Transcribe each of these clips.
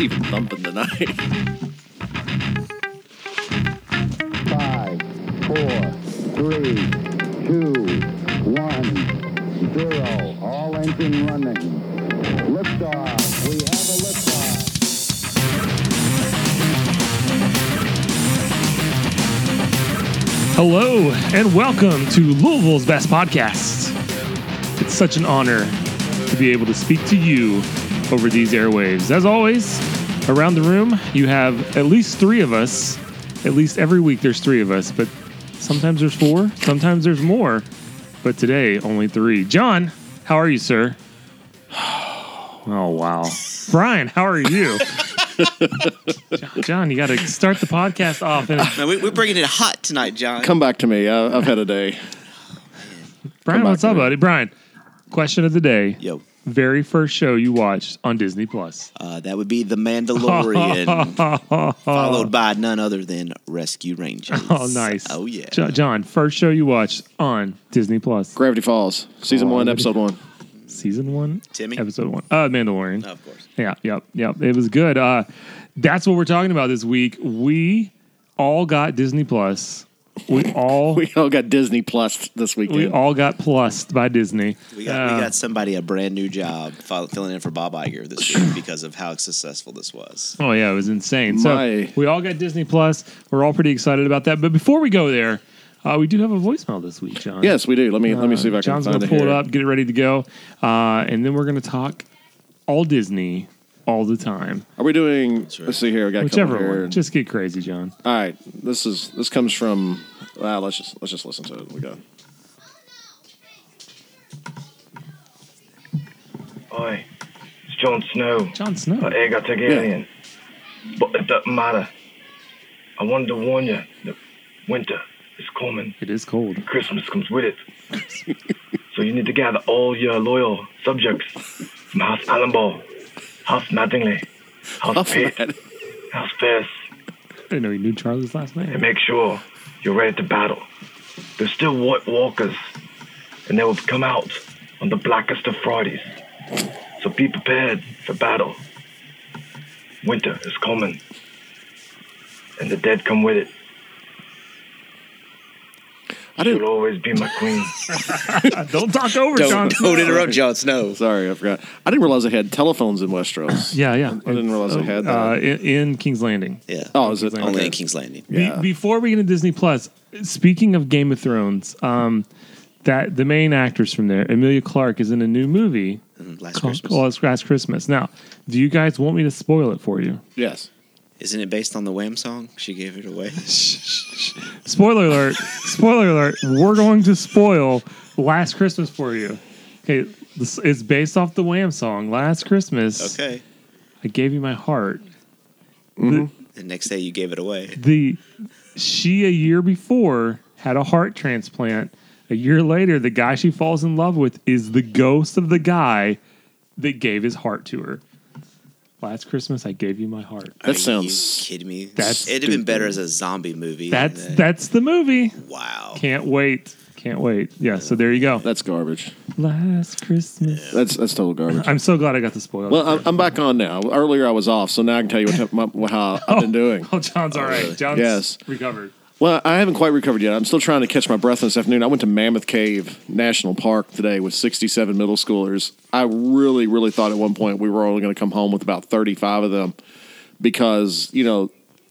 It's even thumping tonight. Five, four, three, two, one, zero. All engine running. Liftoff. We have a liftoff. Hello and welcome to Louisville's Best Podcast. It's such an honor to be able to speak to you over these airwaves. As always, around the room, you have at least three of us. At least every week, there's three of us, but sometimes there's four, sometimes there's more. But today, only three. John, how are you, sir? Oh, wow. Brian, how are you? John, John, you got to start the podcast off. And No, we, we're bringing it hot tonight, John. Come back to me. I, I've had a day. Brian, back what's to up, me. buddy? Brian, question of the day. Yo, Very first show you watched on Disney Plus. uh, that would be The Mandalorian, followed by none other than Rescue Rangers. Oh, nice. Oh, yeah. Jo- John, first show you watched on Disney Plus. Gravity Falls, season one, Gravity- episode one. Season one, Timmy? episode one. Uh, Mandalorian. Of course. Yeah, yep, yep. It was good. Uh, that's what we're talking about this week. We all got Disney Plus. We all we, We all got Disney Plus this weekend. We all got plussed by Disney. We got, Uh, we got somebody a brand new job filling in for Bob Iger this week because of how successful this was. Oh yeah, it was insane. So we all got Disney Plus. We're all pretty excited about that. But before we go there, uh, we do have a voicemail this week, John. yes, we do. Let me let me see if I can John's find gonna it pull here. it up, get it ready to go, uh, and then we're gonna talk all Disney all the time. Are we doing? right. Let's see here. I got Whichever here. one. Just get crazy, John. all right. This is this comes from. Well, let's just let's just listen to it. We go. Oi, it's Jon Snow, Jon Snow. uh, Aegon Targaryen. But it doesn't matter. I wanted to warn you that winter is coming. It is cold. Christmas comes with it. so you need to gather all your loyal subjects from House Allenball, House Mattingly, House Huff Pitt. House Pierce, I didn't know you knew Charlie's last name. and name. make sure you're ready to battle. There's still White Walkers, and they will come out on the blackest of Fridays. So be prepared for battle. Winter is coming, and the dead come with it. I You'll didn't. always be my queen. Don't talk over Jon. Don't, don't interrupt Jon Snow. Sorry, I forgot. I didn't realize they had telephones in Westeros. Yeah, yeah. I didn't realize they had that. Uh, in, in King's Landing. Yeah. oh, is it Only Only okay. in King's Landing. Be- Yeah. before we get into Disney Plus, speaking of Game of Thrones, um, that the main actress from there, Emilia Clarke, is in a new movie Mhm, Last called Christmas. Last Last Christmas. Now, do you guys want me to spoil it for you? Yes. Isn't it based on the Wham song? She gave it away. Spoiler alert! spoiler alert! We're going to spoil Last Christmas for you. Okay, this, it's based off the Wham song "Last Christmas." Okay. I gave you my heart. Mm-hmm. The next day you gave it away. The she a year before had a heart transplant. A year later, the guy she falls in love with is the ghost of the guy that gave his heart to her. Last Christmas, I gave you my heart. That Are sounds- You kidding me? That's It'd have been better as a zombie movie. That's than- that's the movie. wow. Can't wait. Can't wait. Yeah. So there you go. That's garbage. Last Christmas. That's that's total garbage. I'm so glad I got the spoiler. Well, I'm, I'm back on now. Earlier I was off, so now I can tell you what, my, how I've oh. been doing. Oh, John's all right. John's Yes. recovered. Well, I haven't quite recovered yet. I'm still trying to catch my breath this afternoon. I went to Mammoth Cave National Park today with 67 middle schoolers. I really, really thought at one point we were only going to come home with about 35 of them because, you know,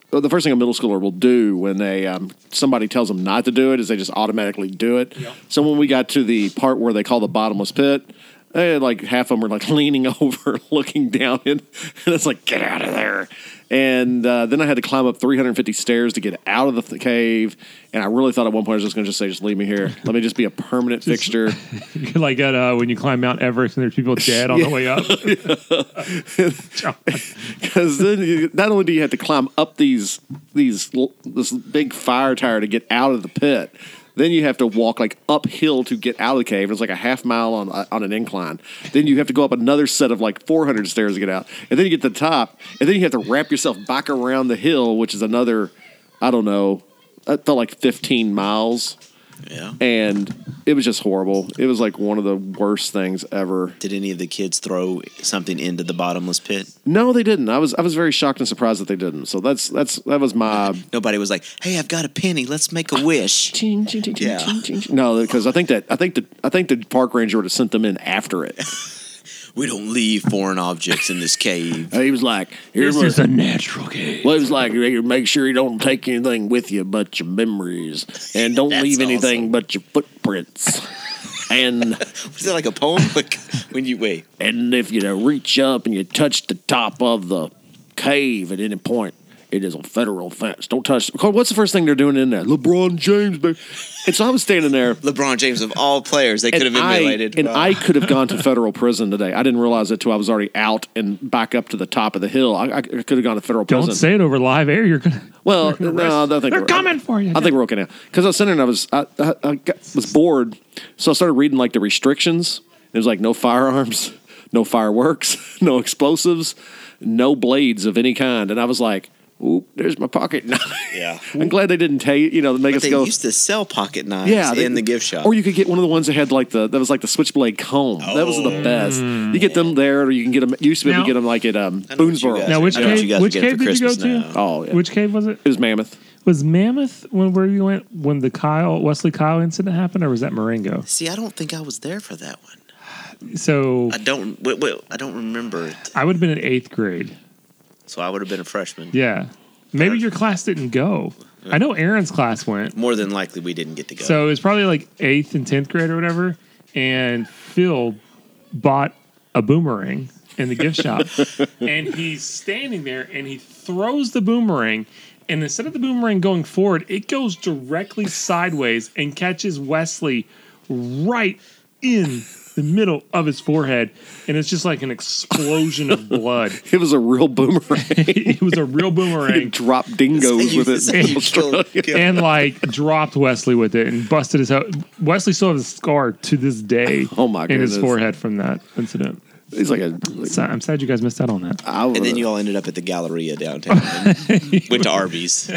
the first thing a middle schooler will do when they um, somebody tells them not to do it is they just automatically do it. So when we got to the part where they call the bottomless pit, eh, like half of them were like leaning over, looking down, and, and it's like get out of there. And uh, then I had to climb up 350 stairs to get out of the th- cave. And I really thought at one point I was just going to just say, just leave me here. Let me just be a permanent fixture. Like at uh, when you climb Mount Everest and there's people dead on the way up. Because then you, not only do you have to climb up these these this big fire tire to get out of the pit, then you have to walk like uphill to get out of the cave. It's like a half mile on uh, on an incline. Then you have to go up another set of like 400 stairs to get out, and then you get to the top, and then you have to wrap yourself back around the hill, which is another, I don't know, it felt like 15 miles. Yeah. And it was just horrible. It was like one of the worst things ever. Did any of the kids throw something into the bottomless pit? No, they didn't. I was I was very shocked and surprised that they didn't. So that's that's that was my Nobody was like, "Hey, I've got a penny. Let's make a wish." ching, ching, ching, Yeah. No, because I think that I think that I think the park ranger would have sent them in after it. We don't leave foreign objects in this cave. he was like, "Here's This what." is a natural cave. Well, he was like make sure you don't take anything with you but your memories, and don't That's leave anything awesome. but your footprints. and Was it like a poem? Like when you wait, and if you know, reach up and you touch the top of the cave at any point, it is a federal offense. Don't touch. What's the first thing they're doing in there? LeBron James, baby. And so I was standing there. LeBron James of all players, they could have and I, emulated. and Wow. I could have gone to federal prison today. I didn't realize it till I was already out and back up to the top of the hill. I, I could have gone to federal Don't prison. say it over live air. You're gonna. Well, gonna no, I think They're we're- coming for you. I think we're okay now because I was sitting there and I was I, I, I got, was bored, so I started reading like the restrictions. It was like no firearms, no fireworks, no explosives, no blades of any kind, and I was like, "Oop, there's my pocket knife." Yeah. I'm glad they didn't tell you, you know, make But us they go. used to sell pocket knives yeah, they- in the gift shop. Or you could get one of the ones that had like the that was like the switchblade comb. That was the best. You get them there, or you can get them. You used to be able to get them like at um, I know what you Boonesboro. Now, which I you cave? Which cave for did you go to? now. Oh, yeah. Which cave was it? It was Mammoth. Was Mammoth when where you went when the Kyle Wesley Kyle incident happened, or was that Marengo? See, I don't think I was there for that one. So I don't. Wait, wait, I don't remember it. I would have been in eighth grade. So I would have been a freshman. Yeah, maybe your class didn't go. I know Aaron's class went. More than likely, we didn't get to go. So it was probably like eighth and tenth grade or whatever. And Phil bought a boomerang in the gift shop. and he's standing there and he throws the boomerang. And instead of the boomerang going forward, it goes directly sideways and catches Wesley right in the middle of his forehead. And it's just like an explosion of blood. It was a real boomerang. it was a real boomerang. Drop dingoes with it. how you kill- kill- and like dropped Wesley with it and busted his head. Wesley still has a scar to this day. Oh, my In his forehead from that incident. He's like a. Like, So I'm sad you guys missed out on that. I and then you all ended up at the Galleria downtown. went to Arby's.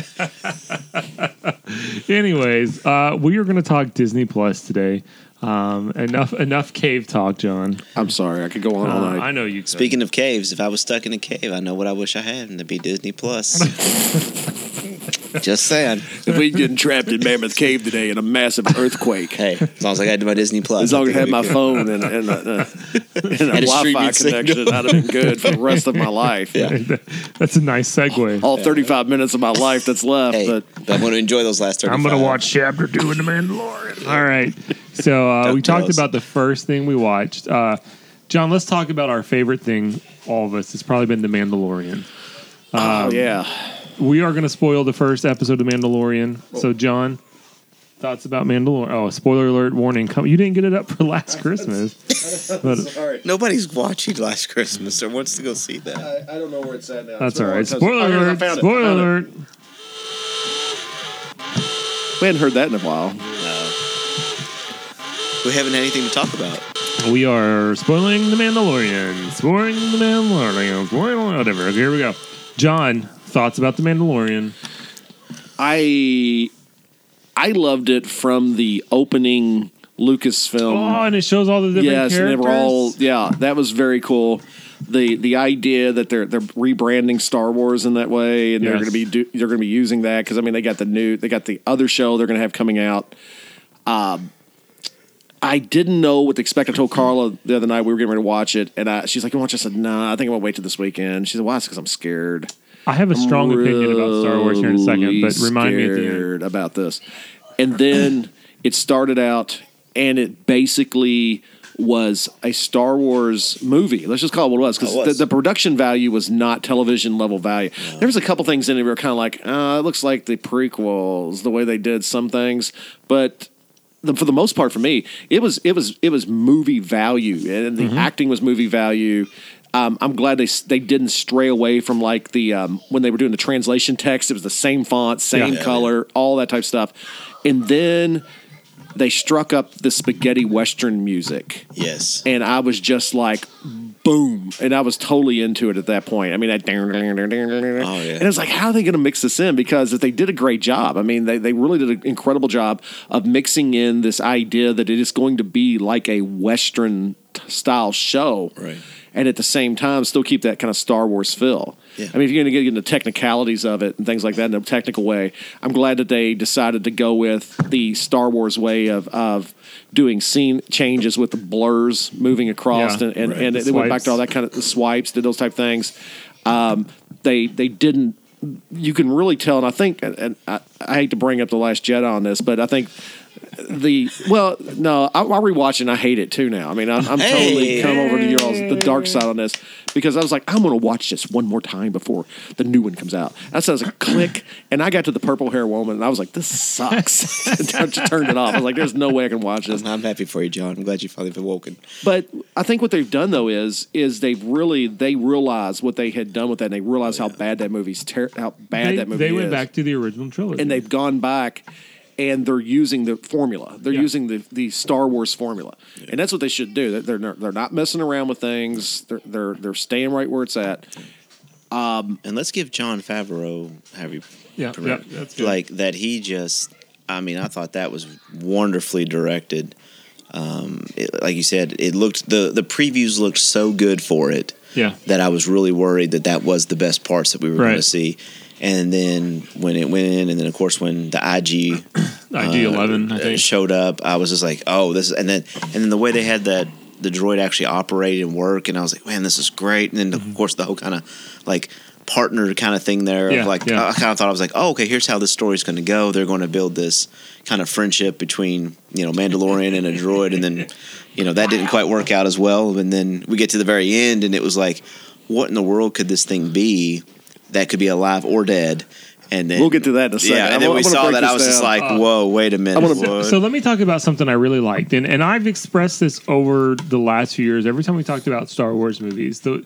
Anyways, uh, we are going to talk Disney Plus today. Um, enough enough cave talk, John. I'm sorry. I could go on all Uh, night. I know you. Could. Speaking of caves, if I was stuck in a cave, I know what I wish I had, and it'd be Disney Plus. Just saying. if we getting trapped in Mammoth Cave today in a massive earthquake, Hey, as long as I got to my Disney Plus. as long as I I had my phone and, and, a, and a Had a Wi-Fi streaming connection, signal. I'd have been good for the rest of my life. Yeah. That's a nice segue. All 35 minutes of my life that's left. Hey, But but I'm going to enjoy those last 35. I'm going to watch chapter two of The Mandalorian. All right. So uh, we talked DuckTales. about the first thing we watched. Uh, John, let's talk about our favorite thing. All of us. It's probably been The Mandalorian. oh yeah, we are going to spoil the first episode of Mandalorian. So, John, thoughts about Mandalorian? Oh, spoiler alert! Warning! Come, you didn't get it up for last Christmas. But Nobody's watching Last Christmas or wants to go see that. I, I don't know where it's at now. that's all right. Oh, Spoiler I alert! Spoiler alert! We hadn't heard that in a while. We haven't had anything to talk about. We are spoiling the Mandalorian. Spoiling the Mandalorian. Spoiling whatever. Okay, here we go. John, thoughts about the Mandalorian? I I loved it from the opening Lucasfilm. Oh, and it shows all the different yes, and they were all yeah. That was very cool. The the idea that they're they're rebranding Star Wars in that way, and they're Yes. going to be do, they're going to be using that because I mean they got the new they got the other show they're going to have coming out. Um, I didn't know what to expect. I told Carla the other night we were getting ready to watch it, and I, she's like, "You want?" to? I said, "Nah, I think I'm gonna wait till this weekend." She said, "Why?" Because I'm scared. I have a strong opinion about Star Wars here in a second, but really remind me at the end. about this. And then it started out, and it basically was a Star Wars movie. Let's just call it what it was, because the, the production value was not television level value. There was a couple things in it that were kind of like, uh, it looks like the prequels, the way they did some things, but the, for the most part, for me, it was it was it was movie value, and Mm-hmm. the acting was movie value. Um, I'm glad they they didn't stray away from like the um, when they were doing the translation text. It was the same font, same Yeah. color, all that type of stuff, and then they struck up the spaghetti western music, Yes. and I was just like boom, and I was totally into it at that point. I mean, that oh, yeah. and it's like, how are they going to mix this in? Because if they did a great job, I mean, they they really did an incredible job of mixing in this idea that it is going to be like a western style show, Right. And at the same time, still keep that kind of Star Wars feel. Yeah. I mean, if you're going to get into technicalities of it and things like that in a technical way, I'm glad that they decided to go with the Star Wars way of of doing scene changes with the blurs moving across, Yeah, and and, right. and The they went back to all that kind of the swipes, did those type things. Um, they they didn't. You can really tell, and I think, and, and I, I hate to bring up the Last Jedi on this, but I think the well, no, I, I rewatch it and I hate it too now. I mean, I'm, I'm totally Hey. come over to your all's the dark side on this because I was like, I'm going to watch this one more time before the new one comes out. That sounds like a click, and I got to the purple hair woman, and I was like, this sucks. and I just turned it off. I was like, there's no way I can watch this. I'm happy for you, John. I'm glad you finally been woken. But I think what they've done though is is they've really they realized what they had done with that, and they realize how oh, bad that movie's ter- how bad They, that movie is. they went is. back to the original trilogy. and they've gone back and they're using the formula. They're Yeah. using the, the Star Wars formula, and that's what they should do. They're they're, they're not messing around with things. They're they're they're staying right where it's at. And let's give Jon Favreau, have you, Yeah, yeah, that's good. like that. He just, I mean, I thought that was wonderfully directed. Um, it, like you said, it looked the the previews looked so good for it yeah. that I was really worried that that was the best parts that we were going to see. And then when it went in, and then of course when the IG IG Eleven, I uh, think. showed up, I was just like, oh, this, is, and then and then the way they had that the droid actually operate and work, and I was like, man, this is great. And then of course the whole kind of like partner kind of thing there, Mm-hmm. Yeah, of like yeah. I kind of thought I was like, oh, okay, here's how this story's going to go. They're going to build this kind of friendship between you know Mandalorian and a droid, and then you know that didn't quite work out as well. And then we get to the very end, and it was like, what in the world could this thing be that could be alive or dead? And then We'll get to that in a second. Yeah, and then I'm we gonna saw that. I this was just down. like, uh, whoa, wait a minute. Gonna- what? So let me talk about something I really liked, and and I've expressed this over the last few years. Every time we talked about Star Wars movies, the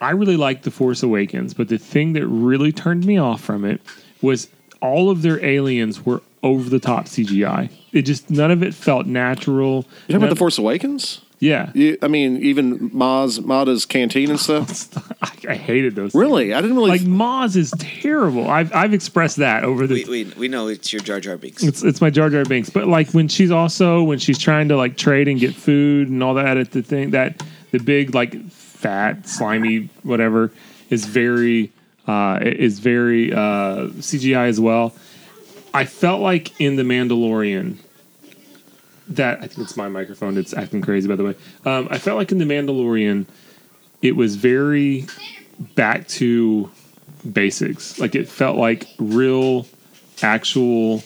I really liked The Force Awakens, but the thing that really turned me off from it was all of their aliens were over the top CGI. It just none of it felt natural. You talking about the Force Awakens? Yeah, You, I mean, even Maz Mada's canteen and stuff. I, I hated those. Really, I didn't really. Like Maz is terrible. I've I've expressed that over the we, we, we know it's your Jar Jar Binks. It's it's my Jar Jar Binks, but like when she's also when she's trying to like trade and get food and all that at the thing that the big like fat slimy whatever is very uh is very uh CGI as well. I felt like in the Mandalorian that I think it's my microphone. It's acting crazy by the way. Um, I felt like in the Mandalorian it was very back to basics. Like it felt like real actual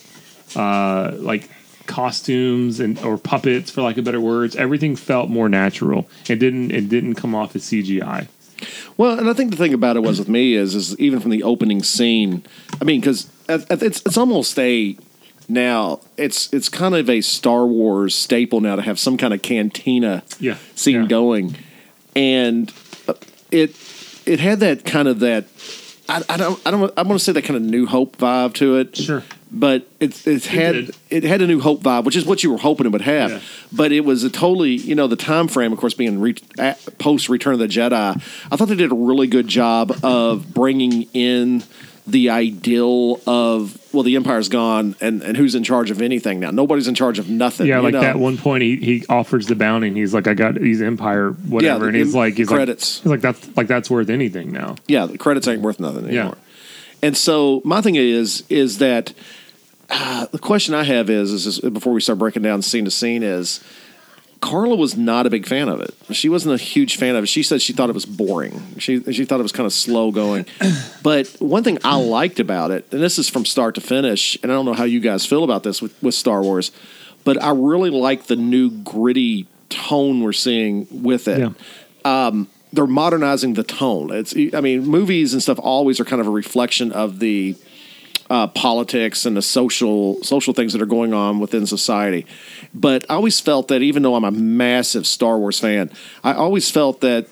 uh, like costumes and or puppets for lack of better words everything felt more natural it didn't it didn't come off as cgi Well, and I think the thing about it was with me is, is even from the opening scene. I mean, because it's it's almost a now it's it's kind of a Star Wars staple now to have some kind of cantina yeah scene yeah. going, and uh, it it had that kind of that. I, I don't I don't I want to say that kind of New Hope vibe to it. Sure. but it it had did. it, had a New Hope vibe, which is what you were hoping it would have. Yeah. But it was a totally you know the time frame, of course, being re- post Return of the Jedi. I thought they did a really good job of bringing in the ideal of well, the Empire's gone, and and who's in charge of anything now? Nobody's in charge of nothing. yeah like know? that one point he, he offers the bounty and he's like i got he's empire whatever Yeah, and he's like he's credits. like he's like that's like that's worth anything now Yeah, the credits ain't worth nothing Yeah. anymore. And so my thing is is that uh, the question I have is, is is before we start breaking down scene to scene is Carla was not a big fan of it. She wasn't a huge fan of it. She said she thought it was boring. She she thought it was kind of slow going. but one thing I liked about it, and this is from start to finish, and I don't know how you guys feel about this with, with Star Wars, but I really like the new gritty tone we're seeing with it yeah um, they're modernizing the tone. It's I mean, movies and stuff always are kind of a reflection of the uh, politics and the social social things that are going on within society. But I always felt that even though I'm a massive Star Wars fan, I always felt that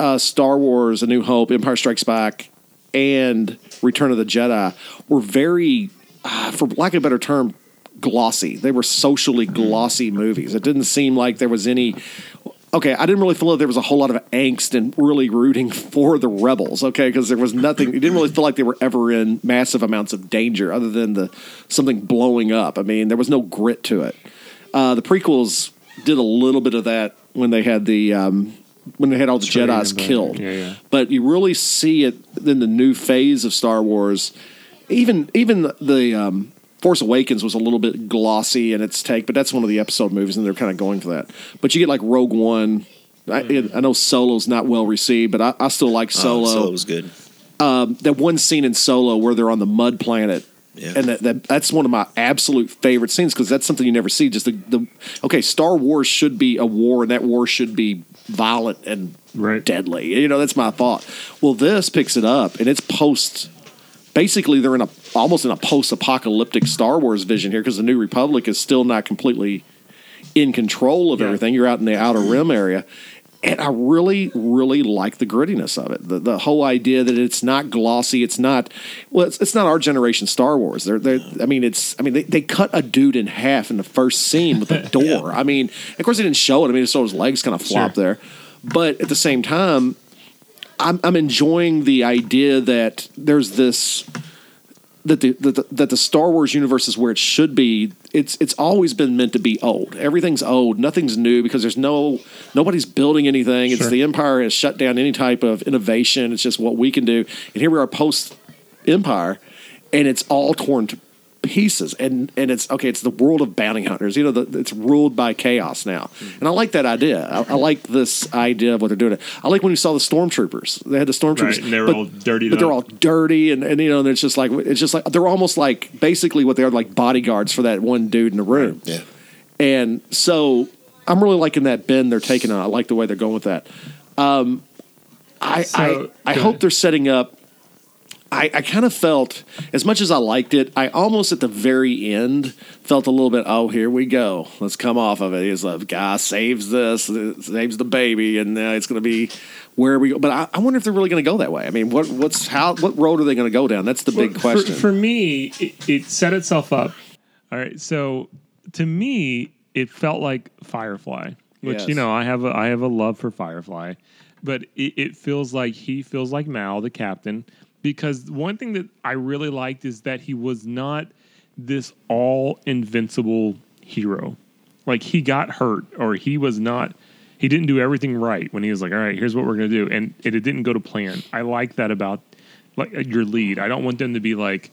uh, Star Wars: A New Hope, Empire Strikes Back, and Return of the Jedi were very, uh, for lack of a better term, glossy. They were socially glossy movies. It didn't seem like there was any okay, I didn't really feel like there was a whole lot of angst and really rooting for the rebels. Okay, because there was nothing. It didn't really feel like they were ever in massive amounts of danger, other than the something blowing up. I mean, there was no grit to it. Uh, the prequels did a little bit of that when they had the um, when they had all the Jedi's killed. yeah, yeah. But you really see it in the new phase of Star Wars. Even even the, the um, Force Awakens was a little bit glossy in its take, but that's one of the episode movies, and they're kind of going for that. But you get like Rogue One. I, I know Solo's not well received, but I, I still like oh, Solo. Oh, Solo was good. Um, that one scene in Solo where they're on the mud planet. Yeah. And that, that that's one of my absolute favorite scenes because that's something you never see. Just the, the okay, Star Wars should be a war, and that war should be violent and Right. deadly. You know, that's my thought. Well, this picks it up, and it's post. Basically, they're in a almost in a post-apocalyptic Star Wars vision here because the New Republic is still not completely in control of Yeah. everything. You're out in the outer rim area. And I really, really like the grittiness of it. The, the whole idea that it's not glossy. It's not, well, it's, it's not our generation Star Wars. They're, they're, I mean, it's, I mean, they, they cut a dude in half in the first scene with a door. I mean, of course, they didn't show it. I mean, saw his legs kind of flop Sure. there. But at the same time, I'm, I'm enjoying the idea that there's this that the, that the that the Star Wars universe is where it should be. It's it's always been meant to be old. Everything's old. Nothing's new because there's no nobody's building anything. It's Sure. the Empire has shut down any type of innovation. It's just what we can do. And here we are post Empire, and it's all torn to pieces. And and it's okay. It's the world of bounty hunters. You know, the, it's ruled by chaos now. And I like that idea. I, I like this idea of what they're doing. I like when you saw the stormtroopers. They had the stormtroopers, Right, and they were all dirty but they're all dirty and, and you know and it's just like it's just like they're almost like basically what they are like bodyguards for that one dude in the room Yeah. and so i'm really liking that bend they're taking on i like the way they're going with that um, i So, i, I hope they're setting up I, I kind of felt as much as I liked it, I almost at the very end felt a little bit, oh, here we go. Let's come off of it. He's like, guy saves this, saves the baby, and now it's going to be where we go. But I, I wonder if they're really going to go that way. I mean, what what's how what road are they going to go down? That's the big For- question. For, me, it, it set itself up. All right, so to me, it felt like Firefly, which Yes. you know I have a I have a love for Firefly, but it, it feels like he feels like Mal, the captain, because one thing that I really liked is that he was not this all invincible hero. Like he got hurt, or he was not. He didn't do everything right when he was like, "All right, here's what we're gonna do," and it, it didn't go to plan. I like that about like uh, your lead. I don't want them to be like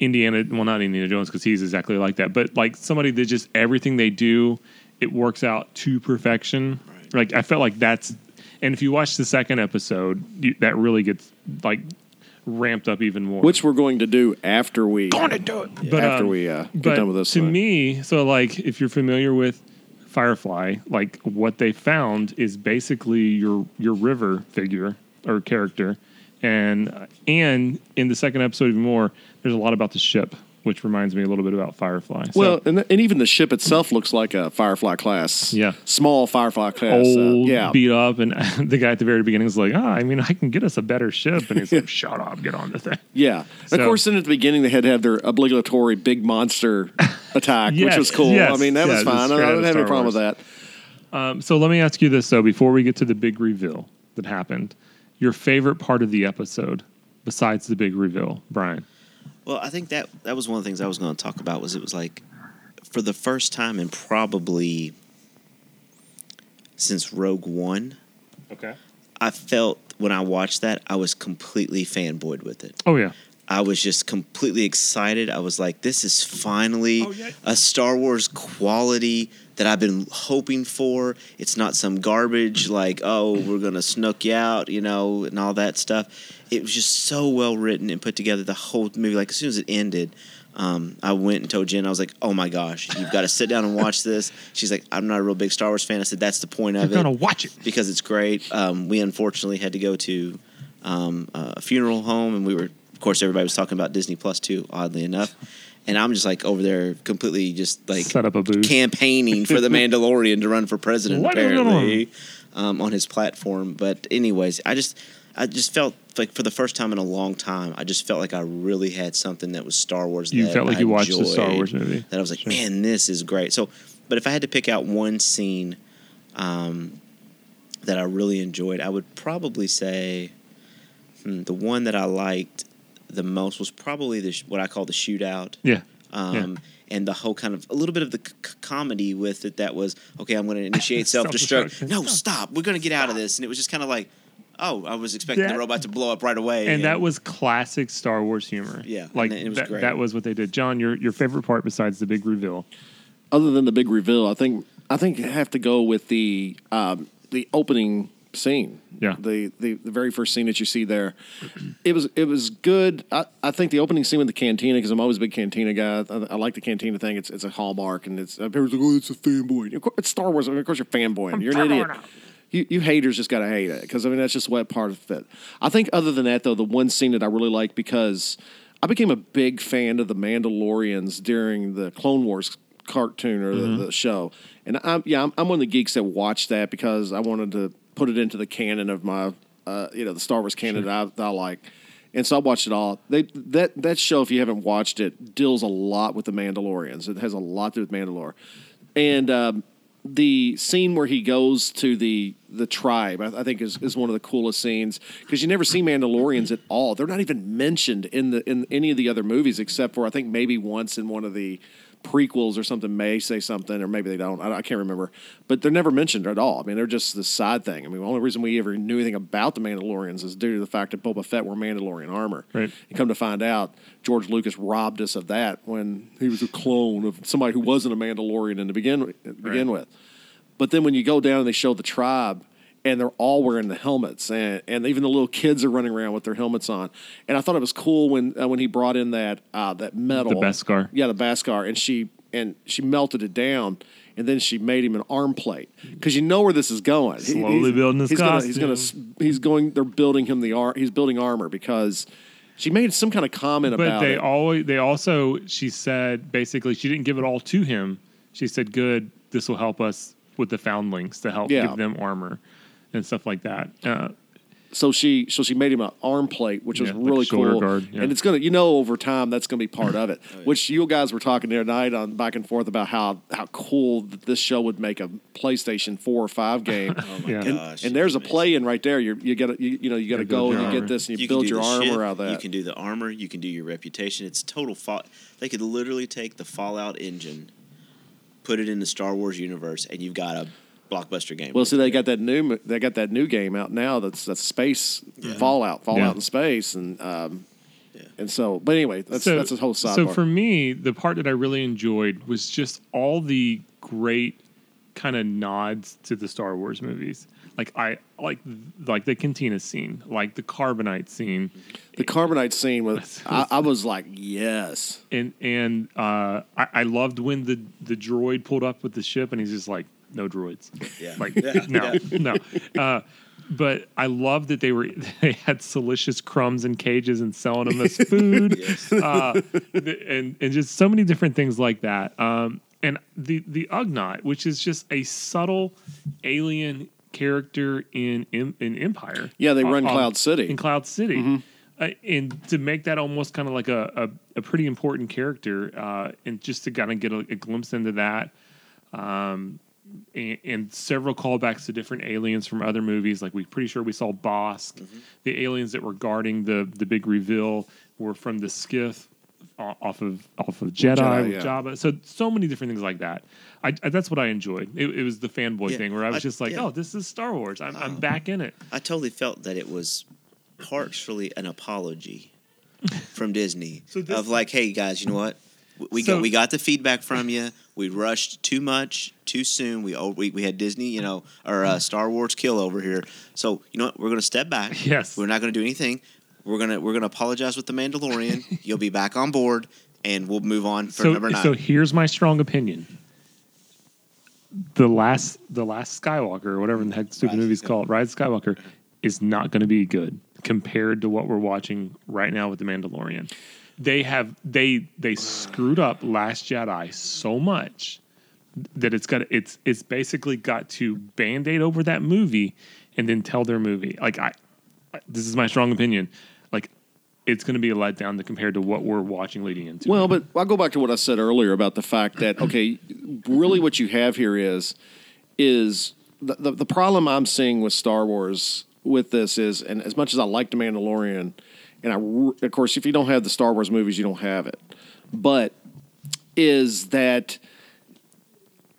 Indiana, well, not Indiana Jones because he's exactly like that, but like somebody that just everything they do, it works out to perfection. Right. Like I felt like that's, and if you watch the second episode, you, that really gets like ramped up even more. Which we're going to do after we going to do it, but after um, we uh, get but done with this. to thing. me, so like if you're familiar with Firefly, like what they found is basically your your river figure or character, and and in the second episode even more, there's a lot about the ship, which reminds me a little bit about Firefly. So, well, and, and even the ship itself looks like a Firefly class. Yeah. small Firefly class. uh, old, yeah, beat up, and the guy at the very beginning is like, "Ah, I mean, I can get us a better ship," and he's like, "Shut up, get on the thing." yeah. So- of course, then at the beginning they had to have their obligatory big monster attack, which was cool. yes, I mean, that yeah, was fine. I, straight I out didn't have any problem with that. Um, so let me ask you this though, before we get to the big reveal that happened, your favorite part of the episode besides the big reveal, Brian? Well, I think that that was one of the things I was going to talk about. Was it was like for the first time in probably since Rogue One, Okay. I felt when I watched that I was completely fanboyed with it. Oh yeah. I was just completely excited. I was like, this is finally Oh, yeah. a Star Wars quality that I've been hoping for. It's not some garbage like, oh, we're going to snook you out, you know, and all that stuff. It was just so well written and put together. The whole movie, like, as soon as it ended, um, I went and told Jen, I was like, oh my gosh, you've got to sit down and watch this. She's like, I'm not a real big Star Wars fan. I said, that's the point of You're it gonna watch it. because it's great. Um, we unfortunately had to go to um, a funeral home, and we were, of course, everybody was talking about Disney Plus too. Oddly enough, and I'm just like over there, completely just like Set up a booth. campaigning for the Mandalorian to run for president. What apparently, um, on his platform. But anyways, I just, I just felt like for the first time in a long time, I just felt like I really had something that was Star Wars. You felt like I you watched a Star Wars movie. That I was like, Sure. man, this is great. So, but if I had to pick out one scene um, that I really enjoyed, I would probably say hmm, the one that I liked the most was probably the what I call the shootout. Yeah. Um, Yeah. And the whole kind of a little bit of the c- comedy with it that was okay. I'm going to initiate self destruct. No, stop. We're going to get out of this. And it was just kind of like, oh, I was expecting That- the robot to blow up right away. And that was classic Star Wars humor. Yeah, Like it was that, great. that was what they did. John, your your favorite part besides the big reveal. other than the big reveal, I think I think you have to go with the um, the opening scene. Yeah. The, the the very first scene that you see there, it was it was good. I, I think the opening scene with the cantina because I'm always a big cantina guy. I, I like the cantina thing. It's it's a hallmark and it's everyone's like oh it's a fanboy. Of course, it's Star Wars. I mean, of course you're fanboying. You're an idiot. You, you haters just gotta hate it because I mean that's just what part of it. I think other than that though, the one scene that I really like because I became a big fan of the Mandalorians during the Clone Wars cartoon or the, the show, and I'm yeah I'm, I'm one of the geeks that watched that because I wanted to put it into the canon of my uh, you know the Star Wars canon that, I, that I like. And so I watched it all. They that that show, if you haven't watched it, deals a lot with the Mandalorians. It has a lot to do with Mandalore, and um, the scene where he goes to the the tribe, I, I think, is, is one of the coolest scenes because you never see Mandalorians at all. They're not even mentioned in the in any of the other movies except for I think maybe once in one of the prequels or something may say something or maybe they don't. I, I can't remember, but they're never mentioned at all. I mean, they're just the side thing. I mean, the only reason we ever knew anything about the Mandalorians is due to the fact that Boba Fett wore Mandalorian armor. Right. And come to find out, George Lucas robbed us of that when he was a clone of somebody who wasn't a Mandalorian in the begin begin Right. with. But then when you go down and they show the tribe, and they're all wearing the helmets, and, and even the little kids are running around with their helmets on. And I thought it was cool when uh, when he brought in that uh, that metal, The Beskar. yeah, the Beskar, and she and she melted it down. And then she made him an arm plate because you know where this is going. Slowly he's- building his he's gonna, he's gonna he's going. They're building him the ar- He's building armor because she made some kind of comment But about they it. always they also she said basically she didn't give it all to him. She said, "Good, this will help us with the foundlings to help Yeah. give them armor and stuff like that." Uh, so she so she made him an arm plate, which was Yeah, like really shoulder cool. guard, yeah. And it's gonna you know over time that's gonna be part of it. Which you guys were talking the other night on back and forth about how how cool this show would make a PlayStation four or five game. oh my Yeah. and, gosh. and there's a play in right there. You you get you, you know you got to Yeah, go and you armor. get this and you, can build your armor ship, out of that. You can do the armor. You can do your reputation. It's total. Fa- they could literally take the Fallout engine, put it in the Star Wars universe, and you've got a blockbuster game. Well, see, they got that new they got that new game out now. That's that's space Fallout, Fallout Yeah. in space, and um, Yeah. and so. But anyway, that's that's a whole sidebar. So for me, the part that I really enjoyed was just all the great kind of nods to the Star Wars movies. Like I like like the cantina scene, like the carbonite scene, the carbonite scene was I, I was like, yes, and and uh, I, I loved when the the droid pulled up with the ship, and he's just like, no droids, Yeah. like Yeah, no, no. Uh, but I love that they were they had delicious crumbs in cages and selling them as food, Yes. uh, and and just so many different things like that. Um, and the the Ugnaught, which is just a subtle alien character in in, in Empire. Yeah, they run Uh, Cloud City. In Cloud City. Uh, and to make that almost kind of like a, a, a pretty important character, uh, and just to kind of get a, a glimpse into that, um, and, and several callbacks to different aliens from other movies. Like we're pretty sure we saw Bossk. Mm-hmm. The aliens that were guarding the the big reveal were from the skiff off of off of Jedi, Jedi, with yeah. Jabba. So so many different things like that. I, I that's what I enjoyed. It, it was the fanboy Yeah, thing where I was I- just like, yeah. oh, this is Star Wars. I'm, I'm Oh. back in it. I totally felt that it was partially an apology from Disney So of like, hey guys, you know what? We So- got we got the feedback from you. We rushed too much too soon. We oh, we, we had Disney, you know, or uh, Star Wars kill over here. So you know what? We're gonna step back. Yes. We're not gonna do anything. We're gonna we're gonna apologize with the Mandalorian. You'll be back on board, and we'll move on for so, number nine. so here's my strong opinion. The last, the last Skywalker, or whatever the heck stupid Rise movie's called, Rise of Skywalker, is not going to be good compared to what we're watching right now with the Mandalorian. They have they they screwed up Last Jedi so much that it's got it's it's basically got to band aid over that movie and then tell their movie. Like I, this is my strong opinion. Like it's going to be a letdown compared to what we're watching leading into. Well, but I'll go back to what I said earlier about the fact that okay, really what you have here is is the, the the problem I'm seeing with Star Wars with this is, and as much as I like the Mandalorian, and I of course if you don't have the Star Wars movies, you don't have it, but is that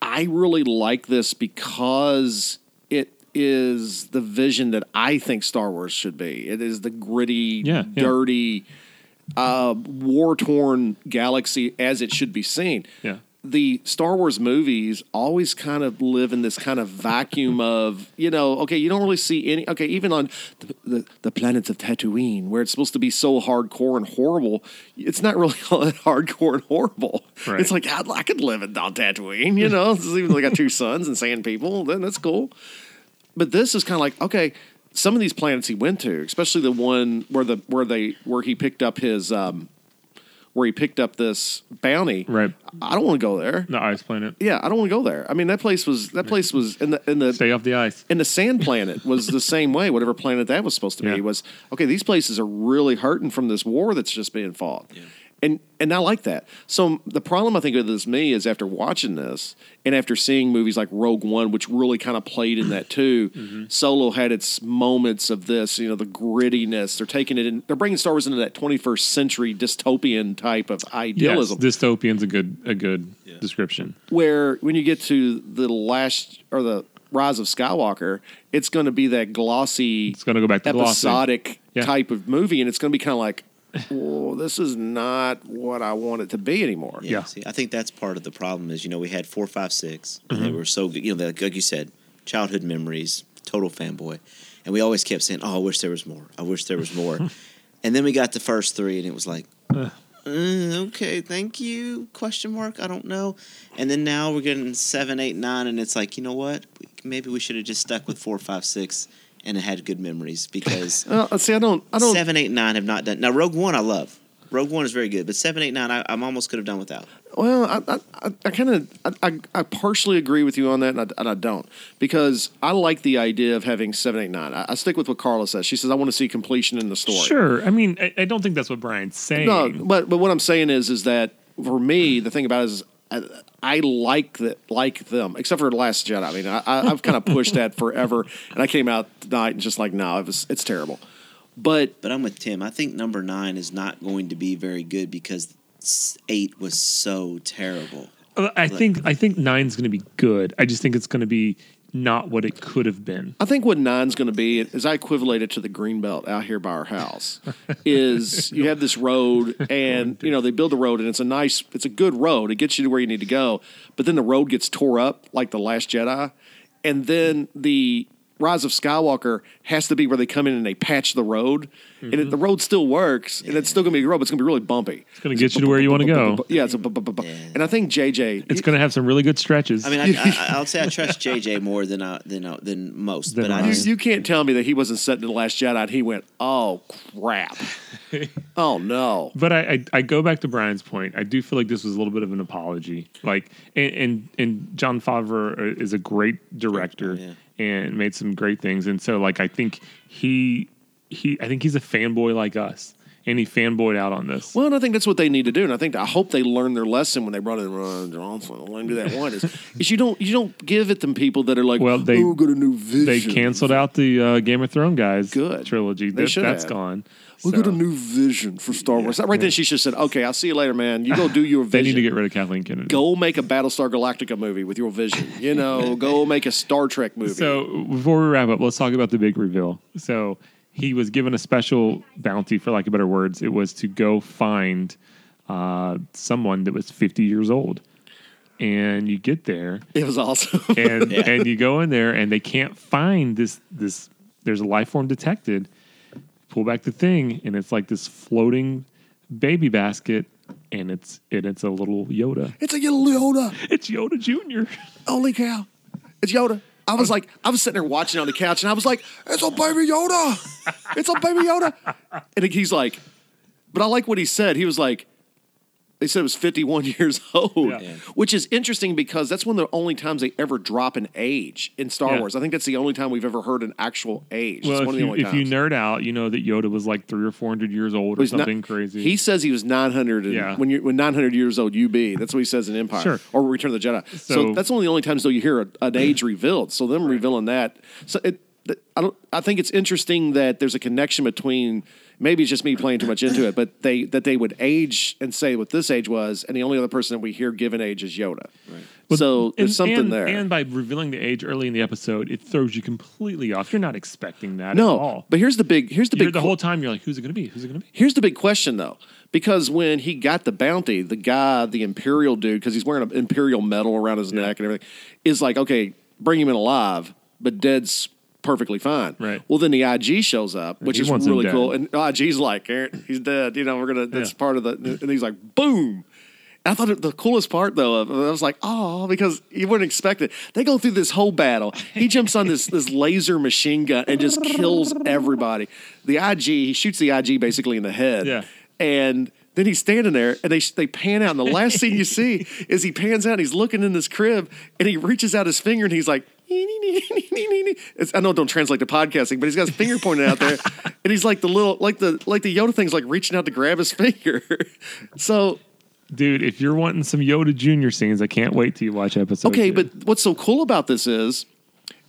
I really like this because it is the vision that I think Star Wars should be. It is the gritty, Yeah, yeah. dirty, uh, war torn galaxy as it should be seen. Yeah. The Star Wars movies always kind of live in this kind of vacuum of, you know, okay, you don't really see any, okay, even on the, the, the planets of Tatooine, where it's supposed to be so hardcore and horrible, it's not really all that hardcore and horrible. Right. It's like, I, I could live in on Tatooine, you know, even though I got two suns and sand people, then that's cool but this is kind of like okay some of these planets he went to especially the one where the where they where he picked up his um where he picked up this bounty Right. i don't want to go there The ice planet. yeah i don't want to go there i mean that place was that place was in the in the Stay off the ice. and the sand planet was the same way whatever planet that was supposed to be Yeah. was okay these places are really hurting from this war that's just being fought and and i like that so the problem i think with this me is after watching this and after seeing movies like rogue one which really kind of played in that too Mm-hmm. solo had its moments of this you know the grittiness they're taking it in they're bringing star wars into that 21st century dystopian type of Yes, idealism dystopian's a good a good description. where when you get to the last or the rise of skywalker it's going to be that glossy It's going to go back to glossy. episodic Yeah. type of movie, and it's going to be kind of like, oh, this is not what I want it to be anymore. Yeah. Yeah. See, I think that's part of the problem is, you know, we had four, five, six, Mm-hmm. they were so good. You know, like, like you said, childhood memories, total fanboy. And we always kept saying, oh, I wish there was more. I wish there was more. and then we got the first three, and it was like, Uh. "Uh, okay, thank you, question mark, I don't know. And then now we're getting seven, eight, nine, and it's like, you know what? Maybe we should have just stuck with four, five, six, and it had good memories because Uh, see, I don't, I don't. seven, eight, nine have not done. Now, Rogue One, I love. Rogue One is very good, but seven, eight, nine, I, I'm almost could have done without. Well, I, I, I- I kind of, I, I, I partially agree with you on that, and I, and I don't because I like the idea of having seven, eight, nine. I, I stick with what Carla says. She says I want to see completion in the story. Sure. I mean, I, I don't think that's what Brian's saying. No, but but what I'm saying is is that for me, the thing about it is I, I like that like them, except for the Last Jedi. I mean, I, I- I've kind of pushed that forever, and I came out tonight and just like, no, it was it's terrible. But But I'm with Tim. I think number nine is not going to be very good because eight was so terrible. Uh, I think I think nine's going to be good. I just think it's going to be not what it could have been. I think what nine's going to be is I equate it to the green belt out here by our house. is you have this road and you know they build a road and it's a nice, it's a good road. It gets you to where you need to go, but then the road gets tore up like the Last Jedi, and then the Rise of Skywalker has to be where they come in and they patch the road, and it, the road still works, and it's still going to be a road, but it's going to be really bumpy. It's going to get you to where you want to go. Yeah, it's a and I think JJ, It's going to have some really good stretches. I mean, I, I, I'll say I trust JJ more than I, than I, than most. Than but I I. You, you can't tell me that he wasn't set in the Last Jedi and he went, "Oh crap, oh no." But I, I I go back to Brian's point. I do feel like this was a little bit of an apology. Like and and, and Jon Favreau is a great director Yeah. And made some great things. And so like I think he he I think he's a fanboy like us. And he fanboyed out on this. Well, and I think that's what they need to do, and I think I hope they learned their lesson when they brought in Rian Johnson. Let me do that one. Is, is you don't you don't give it to people that are like, Well, they- oh, got a new vision. they canceled out the uh, Game of Thrones guys Good. trilogy. They That, that's have. gone. We got So, a new vision for Star Wars. Right then, she should have said, "Okay, I'll see you later, man. You go do your they vision. need to get rid of Kathleen Kennedy. go make a Battlestar Galactica movie with your vision. You know, go make a Star Trek movie. So before we wrap up, let's talk about the big reveal. So he was given a special bounty, for lack of better words. It was to go find uh, someone that was 50 years old. And you get there, it was awesome. and and you go in there, and they can't find this this. There's a life form detected. Pull back the thing, and it's like this floating baby basket, and it's and it's a little Yoda. it's a little Yoda. It's Yoda Junior. Holy cow! It's Yoda. I was like, I was sitting there watching on the couch, and I was like, "It's a baby Yoda! It's a baby Yoda!" And he's like, "But I like what he said." He was like, they said it was 51 years old, Yeah. which is interesting because that's one of the only times they ever drop an age in Star Yeah. Wars. I think that's the only time we've ever heard an actual age. Well, it's if one of the you, if you nerd out, you know that Yoda was like three or four hundred years old or He's not- something crazy. He says he was 900. And Yeah. When you're when 900 years old, you be. That's what he says in Empire. Sure. Or Return of the Jedi. So, So- that's one of the only times though you hear a, an age revealed. So them revealing that. So it. I don't. I think it's interesting that there's a connection between. Maybe it's just me playing too much into it, but they that they would age and say what this age was, and the only other person that we hear given age is Yoda. Right. so there's And- something and- there. And by revealing the age early in the episode, it throws you completely off. You're not expecting that at no, all. but here's the big. Here's the You're, big. the qu- whole time you're like, who's it going to be? Who's it going to be? Here's the big question, though, because when he got the bounty, the guy, the Imperial dude, because he's wearing an Imperial medal around his neck and everything, is like, okay, bring him in alive, but dead's perfectly fine. Right. Well, then the IG shows up, which is really cool, and IG's like, Aaron, he's dead. You know, we're gonna. That's Yeah. part of the. And he's like, boom. I thought it, the coolest part though, of, I was like, oh, because you wouldn't expect it. They go through this whole battle. He jumps on this this laser machine gun and just kills everybody. The IG, he shoots the IG basically in the head. Yeah. And then he's standing there, and they they pan out, and the last scene you see is he pans out, and he's looking in this crib, and he reaches out his finger, and he's like. It's, I know it don't translate to podcasting, but he's got his finger pointed out there, and he's like the little, like the, like the Yoda thing's like reaching out to grab his finger. so Dude, if you're wanting some Yoda Junior scenes, I can't wait till you watch episode. Okay, two. but what's so cool about this is,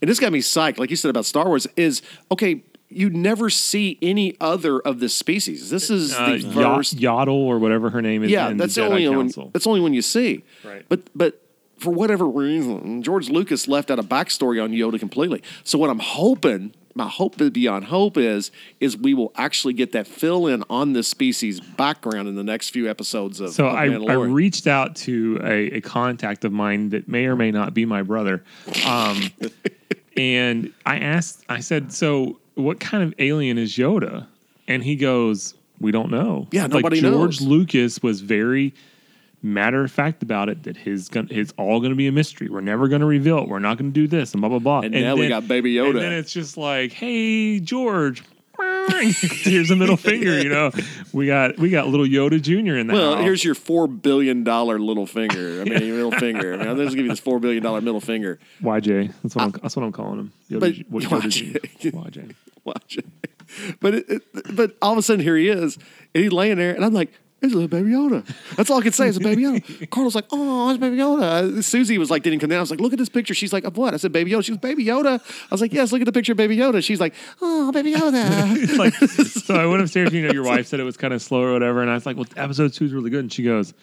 and this got me psyched, like you said about Star Wars, is okay, you never see any other of this species. This is uh, the first. Yaddle or whatever her name is. yeah, that's the only one. Council. That's only one you see. Right. But but for whatever reason, George Lucas left out a backstory on Yoda completely. So what I'm hoping, my hope beyond hope is, is we will actually get that fill in on this species background in the next few episodes of. So of I, I reached out to a, a contact of mine that may or may not be my brother, um, and I asked. I said, "So what kind of alien is Yoda?" And he goes, "We don't know." Yeah, like nobody George knows. Lucas was very matter of fact about it that his gon- it's all going to be a mystery. We're never going to reveal it. We're not going to do this and blah blah blah. And now we got Baby Yoda. And then it's just like, "Hey, George." Here's a middle finger, you know. We got we got little Yoda Junior in the Well, house. here's your four billion dollar little finger. I mean, your middle finger. I mean, I'm just give you this four billion dollar middle finger. YJ. That's what I'm, that's what I'm calling him. Yoda, But- YJ. Yoda YJ. Watch it. But it, it, but all of a sudden here he is, and he's laying there, and I'm like, "It's a little baby Yoda." That's all I could say is a baby Yoda. Carlos like, "Oh, it's baby Yoda." Uh, Susie was like, didn't come down. I was like, "Look at this picture." She's like, "Of what?" I said, "Baby Yoda." She was baby Yoda. I was like, "Yes, look at the picture of baby Yoda." She's like, "Oh, baby Yoda." like, so I went upstairs. You know, your wife said it was kind of slow or whatever, and I was like, "Well, episode two is really good." And she goes,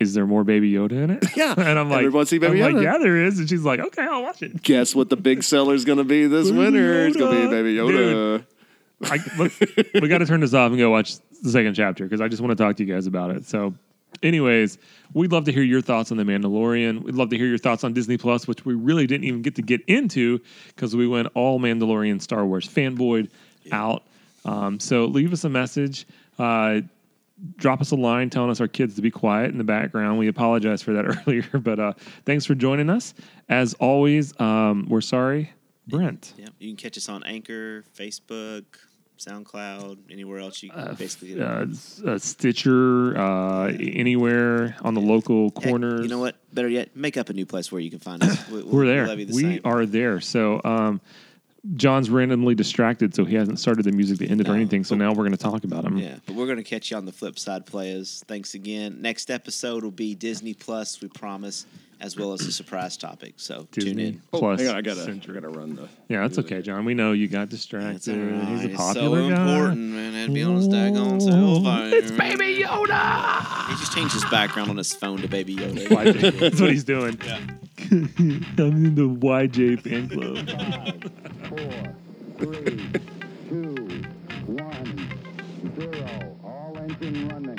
"Is there more Baby Yoda in it?" Yeah. and I'm like, Everyone see Baby I'm like, Yoda. "Yeah, there is." And she's like, "Okay, I'll watch it." Guess what the big seller's going to be this winter? It's going to be baby Yoda. I, look, we got to turn this off and go watch the second chapter because I just want to talk to you guys about it. So, anyways, we'd love to hear your thoughts on The Mandalorian. We'd love to hear your thoughts on Disney Plus, which we really didn't even get to get into because we went all Mandalorian Star Wars fanboyed out. Um, so, leave us a message. Uh, drop us a line telling us our kids to be quiet in the background. We apologize for that earlier, but uh, thanks for joining us. As always, um, we're sorry, Brent. Yeah, you can catch us on Anchor, Facebook, SoundCloud, anywhere else you can basically get it. uh, uh, Stitcher, uh, anywhere on the local Heck, corners. You know what? Better yet, make up a new place where you can find us. We, We're there. We'll the we same. are there. So, um, John's randomly distracted, so he hasn't started the music that ended or No, anything. So now we're going to talk about him. Yeah, but we're going to catch you on the flip side, players. Thanks again. Next episode will be Disney Plus, we promise, as well as a surprise topic. So tune Disney in. Oh, Plus. Hang on, I gotta, I Central. gotta run the. Yeah, that's okay, John. We know you got distracted. That's all right. He's a It's popular so guy. important, man. That'd be on his daggone cell phone. It's Baby Yoda. He just changed his background on his phone to Baby Yoda. That's what he's doing. I'm in the YJ fan club. Five, four, three, two, one, zero. All engine running.